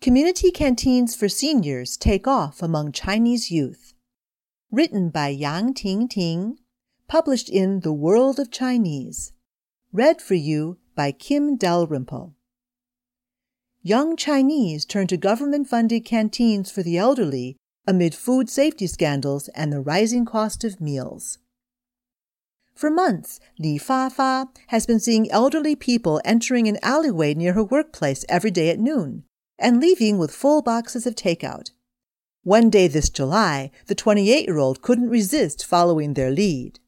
Community canteens for seniors take off among Chinese youth. Written by Yang Tingting, published in The World of Chinese. Read for you by Kim Dalrymple. Young Chinese turn to government funded canteens for the elderly amid food safety scandals and the rising cost of meals. For months, Li Fa Fa has been seeing elderly people entering an alleyway near her workplace every day at noon and leaving with full boxes of takeout. One day this July, the 28 year old couldn't resist following their lead.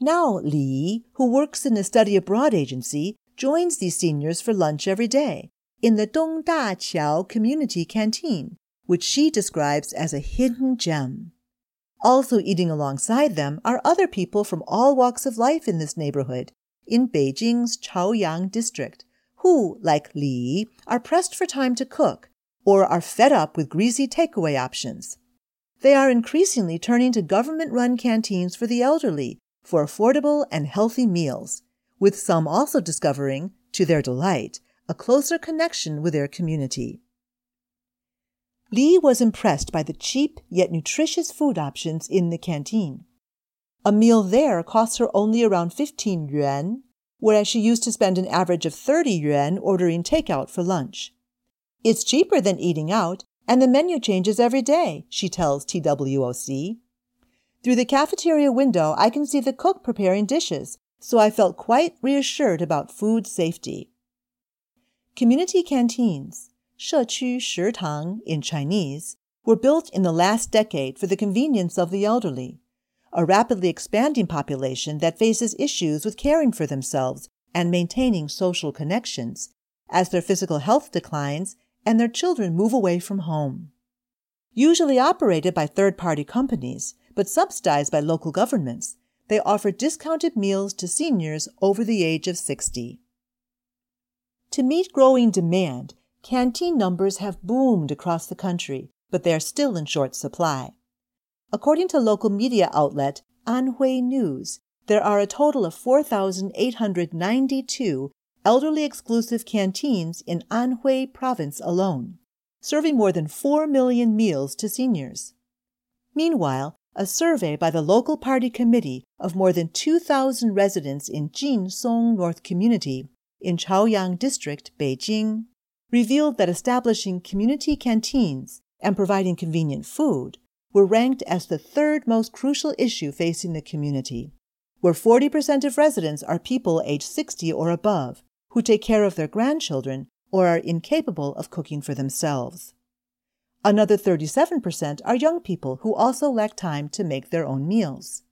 Now, Li, who works in a study abroad agency, joins these seniors for lunch every day in the Dong Da Qiao Community Canteen, which she describes as a hidden gem. Also eating alongside them are other people from all walks of life in this neighborhood, in Beijing's Chaoyang district, who, like Li, are pressed for time to cook or are fed up with greasy takeaway options. They are increasingly turning to government run canteens for the elderly for affordable and healthy meals, with some also discovering, to their delight, a closer connection with their community. Li was impressed by the cheap yet nutritious food options in the canteen. A meal there costs her only around 15 yuan, whereas she used to spend an average of 30 yuan ordering takeout for lunch. It's cheaper than eating out, and the menu changes every day, she tells TWOC. Through the cafeteria window, I can see the cook preparing dishes, so I felt quite reassured about food safety. Community canteens, 社区食堂 in Chinese, were built in the last decade for the convenience of the elderly, a rapidly expanding population that faces issues with caring for themselves and maintaining social connections as their physical health declines and their children move away from home. Usually operated by third party companies, but subsidized by local governments, they offer discounted meals to seniors over the age of 60. To meet growing demand, Canteen numbers have boomed across the country, but they are still in short supply. According to local media outlet Anhui News, there are a total of 4,892 elderly exclusive canteens in Anhui province alone, serving more than 4 million meals to seniors. Meanwhile, a survey by the local party committee of more than 2,000 residents in Jin Jinsong North Community in Chaoyang District, Beijing, revealed that establishing community canteens and providing convenient food were ranked as the third most crucial issue facing the community, where 40% of residents are people aged 60 or above who take care of their grandchildren or are incapable of cooking for themselves. Another 37% are young people who also lack time to make their own meals.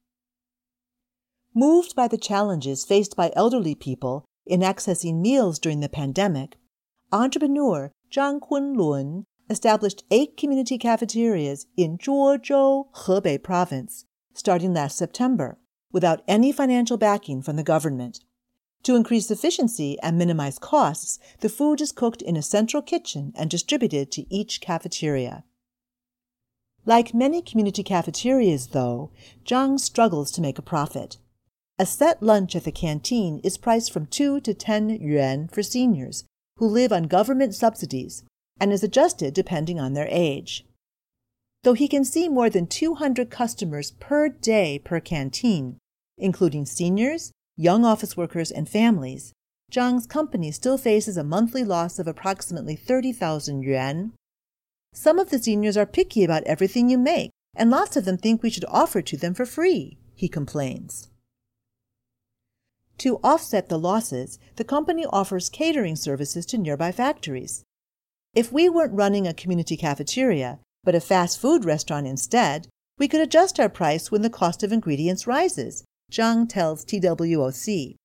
Moved by the challenges faced by elderly people in accessing meals during the pandemic, entrepreneur Zhang Kunlun established eight community cafeterias in Zhuozhou, Hebei province, starting last September, without any financial backing from the government. To increase efficiency and minimize costs, the food is cooked in a central kitchen and distributed to each cafeteria. Like many community cafeterias, though, Zhang struggles to make a profit. A set lunch at the canteen is priced from 2 to 10 yuan for seniors, who live on government subsidies and is adjusted depending on their age. Though he can see more than 200 customers per day per canteen, including seniors, young office workers, and families, Zhang's company still faces a monthly loss of approximately 30,000 yuan. Some of the seniors are picky about everything you make, and lots of them think we should offer to them for free, he complains. To offset the losses, the company offers catering services to nearby factories. If we weren't running a community cafeteria, but a fast food restaurant instead, we could adjust our price when the cost of ingredients rises, Zhang tells TWOC.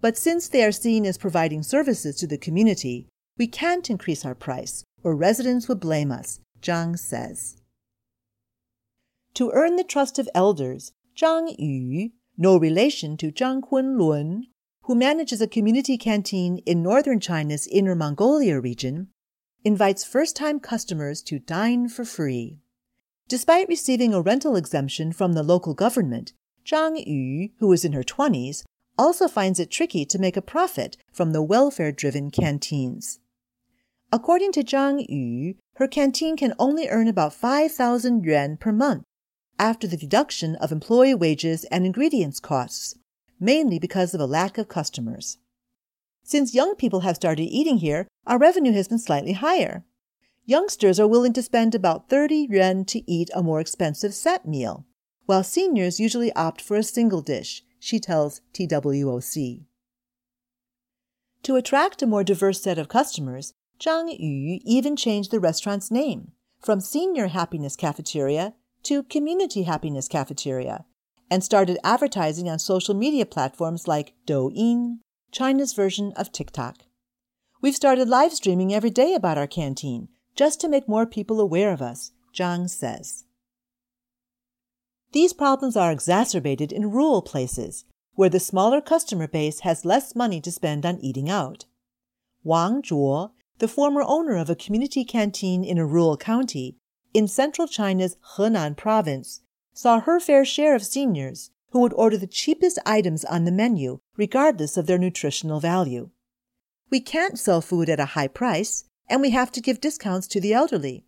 But since they are seen as providing services to the community, We can't increase our price, or residents would blame us, Zhang says. To earn the trust of elders, Zhang Yu, no relation to Zhang Kunlun, who manages a community canteen in northern China's Inner Mongolia region, invites first time customers to dine for free. Despite receiving a rental exemption from the local government, Zhang Yu, who is in her 20s, also finds it tricky to make a profit from the welfare driven canteens. According to Zhang Yu, her canteen can only earn about 5,000 yuan per month after the deduction of employee wages and ingredients costs, mainly because of a lack of customers. Since young people have started eating here, our revenue has been slightly higher. Youngsters are willing to spend about 30 yuan to eat a more expensive set meal, while seniors usually opt for a single dish, she tells TWOC. To attract a more diverse set of customers, Zhang Yu even changed the restaurant's name from Senior Happiness Cafeteria to Community Happiness Cafeteria and started advertising on social media platforms like Douyin, China's version of TikTok. We've started live streaming every day about our canteen, just to make more people aware of us, Zhang says. These problems are exacerbated in rural places, where the smaller customer base has less money to spend on eating out. Wang Zhuo, the former owner of a community canteen in a rural county in central China's Henan province, saw her fair share of seniors who would order the cheapest items on the menu, regardless of their nutritional value. We can't sell food at a high price, and we have to give discounts to the elderly.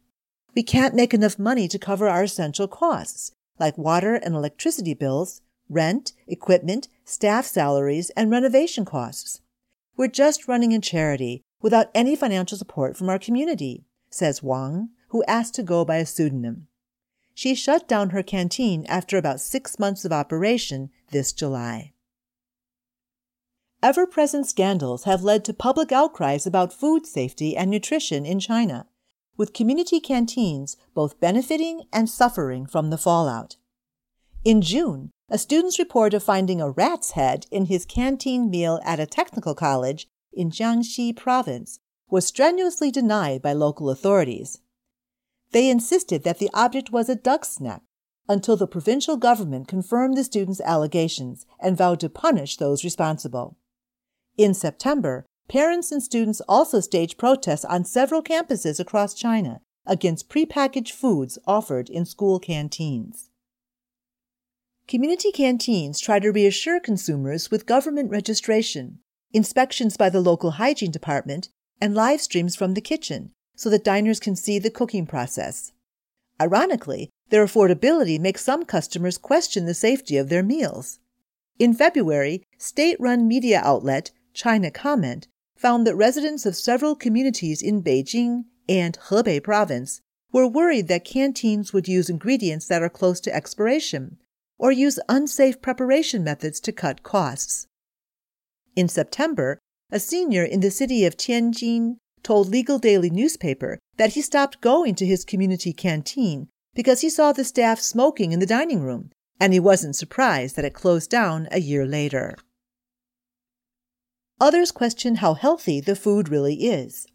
We can't make enough money to cover our essential costs, like water and electricity bills, rent, equipment, staff salaries, and renovation costs. We're just running a charity without any financial support from our community, says Wang, who asked to go by a pseudonym. She shut down her canteen after about six months of operation this July. Ever present scandals have led to public outcries about food safety and nutrition in China, with community canteens both benefiting and suffering from the fallout. In June, a student's report of finding a rat's head in his canteen meal at a technical college in Jiangxi province was strenuously denied by local authorities. They insisted that the object was a duck's neck until the provincial government confirmed the student's allegations and vowed to punish those responsible. In September, parents and students also staged protests on several campuses across China against prepackaged foods offered in school canteens. Community canteens try to reassure consumers with government registration, inspections by the local hygiene department, and live streams from the kitchen so that diners can see the cooking process. Ironically, their affordability makes some customers question the safety of their meals. In February, state run media outlet China Comment found that residents of several communities in Beijing and Hebei province were worried that canteens would use ingredients that are close to expiration or use unsafe preparation methods to cut costs. In September, a senior in the city of Tianjin told Legal Daily newspaper that he stopped going to his community canteen because he saw the staff smoking in the dining room, and he wasn't surprised that it closed down a year later. Others question how healthy the food really is.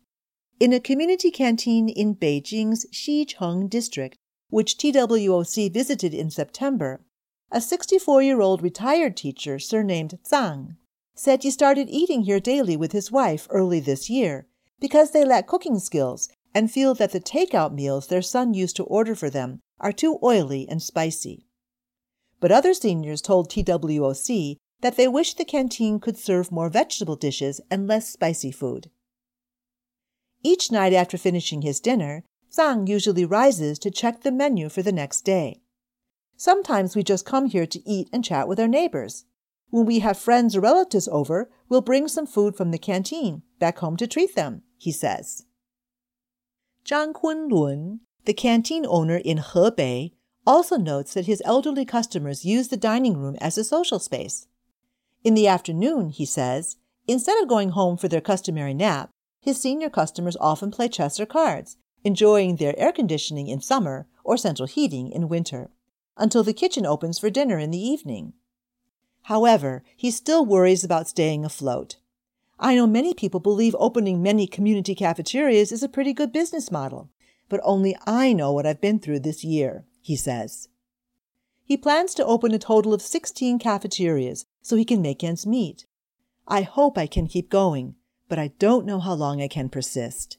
In a community canteen in Beijing's Xicheng district, which TWOC visited in September, a 64 year old retired teacher surnamed Zhang said he started eating here daily with his wife early this year because they lack cooking skills and feel that the takeout meals their son used to order for them are too oily and spicy. But other seniors told TWOC that they wish the canteen could serve more vegetable dishes and less spicy food. Each night after finishing his dinner, Zhang usually rises to check the menu for the next day. Sometimes we just come here to eat and chat with our neighbors. When we have friends or relatives over, we'll bring some food from the canteen back home to treat them, he says. Zhang Kunlun, the canteen owner in Hebei, also notes that his elderly customers use the dining room as a social space. In the afternoon, he says, instead of going home for their customary nap, his senior customers often play chess or cards, enjoying their air conditioning in summer or central heating in winter, until the kitchen opens for dinner in the evening. However, he still worries about staying afloat. I know many people believe opening many community cafeterias is a pretty good business model, but only I know what I've been through this year, he says. He plans to open a total of 16 cafeterias so he can make ends meet. I hope I can keep going, but I don't know how long I can persist.